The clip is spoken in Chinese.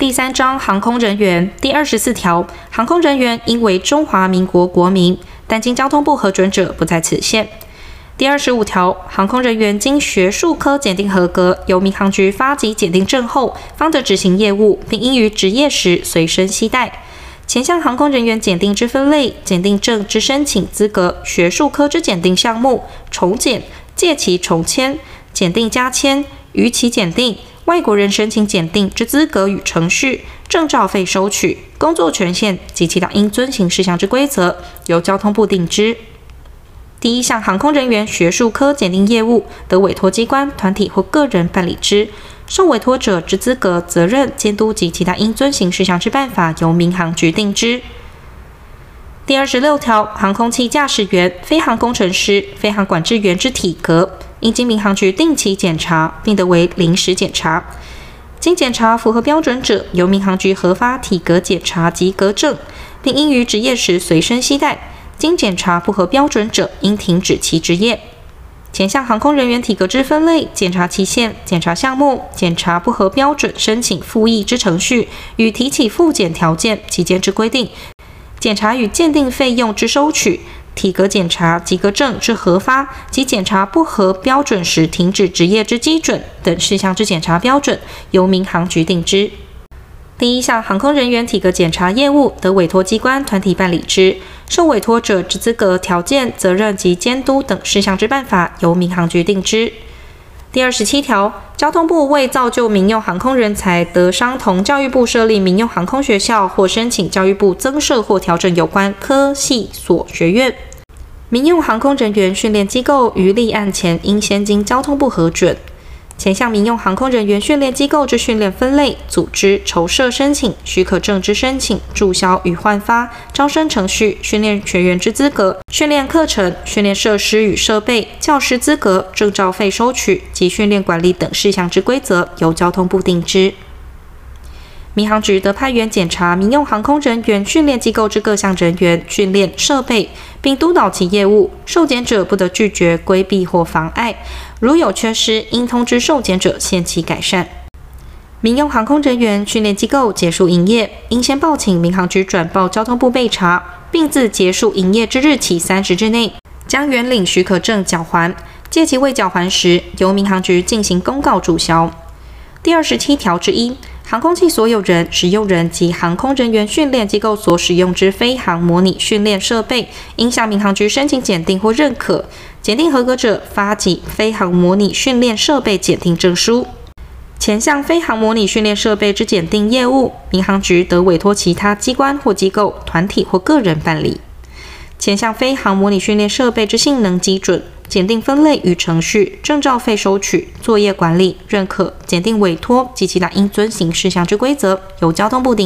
第三章航空人员第二十四条，航空人员应为中华民国国民，但经交通部核准者不在此限。第二十五条，航空人员经学术科检定合格，由民航局发给检定证后，方得执行业务，并应于执业时随身携带。前项航空人员检定之分类、检定证之申请资格、学术科之检定项目、重检、借期重签、检定加签、逾期检定。外国人申请检定之资格与程序、证照费收取、工作权限及其他应遵行事项之规则，由交通部定之。第一项航空人员学术科检定业务，得委托机关、团体或个人办理之。受委托者之资格、责任、监督及其他应遵行事项之办法，由民航局定之。第二十六条，航空器驾驶员、飞航工程师、飞航管制员之体格。应经民航局定期检查，并得为临时检查。经检查符合标准者，由民航局核发体格检查及格证，并应于执业时随身携带。经检查不合标准者，应停止其执业。前项航空人员体格之分类、检查期限、检查项目、检查不合标准申请复议之程序与提起复检条件、期间之规定，检查与鉴定费用之收取。体格检查及格证之核发及检查不合标准时停止执业之基准等事项之检查标准，由民航局定之。第一项航空人员体格检查业务，得委托机关团体办理之。受委托者之资格条件、责任及监督等事项之办法，由民航局定之。第二十七条，交通部为造就民用航空人才，得商同教育部设立民用航空学校，或申请教育部增设或调整有关科系所学院。民用航空人员训练机构于立案前，应先经交通部核准。前向民用航空人员训练机构之训练分类、组织、筹设申请、许可证之申请、注销与换发、招生程序、训练全员之资格、训练课程、训练设施与设备、教师资格、证照费收取及训练管理等事项之规则，由交通部定之。民航局得派员检查民用航空人员训练机构之各项人员训练设备，并督导其业务。受检者不得拒绝、规避或妨碍。如有缺失，应通知受检者，限期改善。民用航空人员训练机构结束营业，应先报请民航局转报交通部备查，并自结束营业之日起三十日内，将原领许可证缴还。届期未缴还时，由民航局进行公告注销。第二十七条之一。航空器所有人、使用人及航空人员训练机构所使用之飞航模拟训练设备，应向民航局申请检定或认可，检定合格者发给飞航模拟训练设备检定证书。前项飞航模拟训练设备之检定业务，民航局得委托其他机关或机构、团体或个人办理。前项飞航模拟训练设备之性能基准。检定分类与程序、证照费收取、作业管理、认可、检定委托及其他应遵循事项之规则，由交通部定。